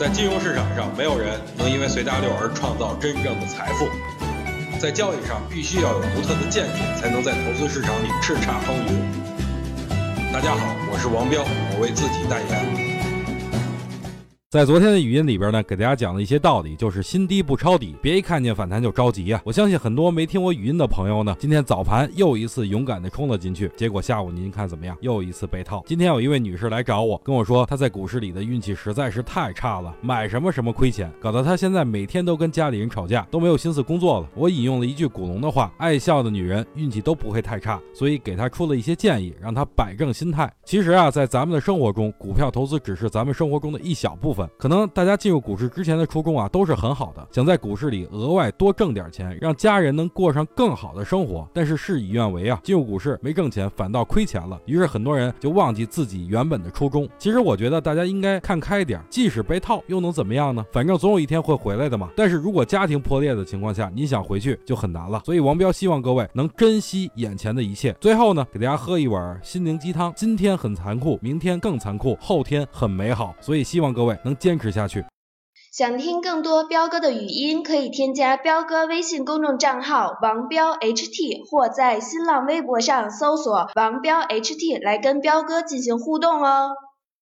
在金融市场上，没有人能因为随大流而创造真正的财富。在交易上，必须要有独特的见解，才能在投资市场里叱咤风云。大家好，我是王彪，我为自己代言。在昨天的语音里边呢，给大家讲了一些道理，就是新低不抄底，别一看见反弹就着急呀。我相信很多没听我语音的朋友呢，今天早盘又一次勇敢的冲了进去，结果下午您看怎么样？又一次被套。今天有一位女士来找我，跟我说她在股市里的运气实在是太差了，买什么什么亏钱，搞得她现在每天都跟家里人吵架，都没有心思工作了。我引用了一句古龙的话：爱笑的女人运气都不会太差，所以给她出了一些建议，让她摆正心态。其实啊，在咱们的生活中，股票投资只是咱们生活中的一小部分。可能大家进入股市之前的初衷啊，都是很好的，想在股市里额外多挣点钱，让家人能过上更好的生活。但是事与愿违啊，进入股市没挣钱，反倒亏钱了。于是很多人就忘记自己原本的初衷。其实我觉得大家应该看开点，即使被套又能怎么样呢？反正总有一天会回来的嘛。但是如果家庭破裂的情况下，你想回去就很难了。所以王彪希望各位能珍惜眼前的一切。最后呢，给大家喝一碗心灵鸡汤：今天很残酷，明天更残酷，后天很美好。所以希望各位能能坚持。下去。想听更多彪哥的语音，可以添加彪哥微信公众账号王彪 HT，或在新浪微博上搜索王彪 HT 来跟彪哥进行互动哦。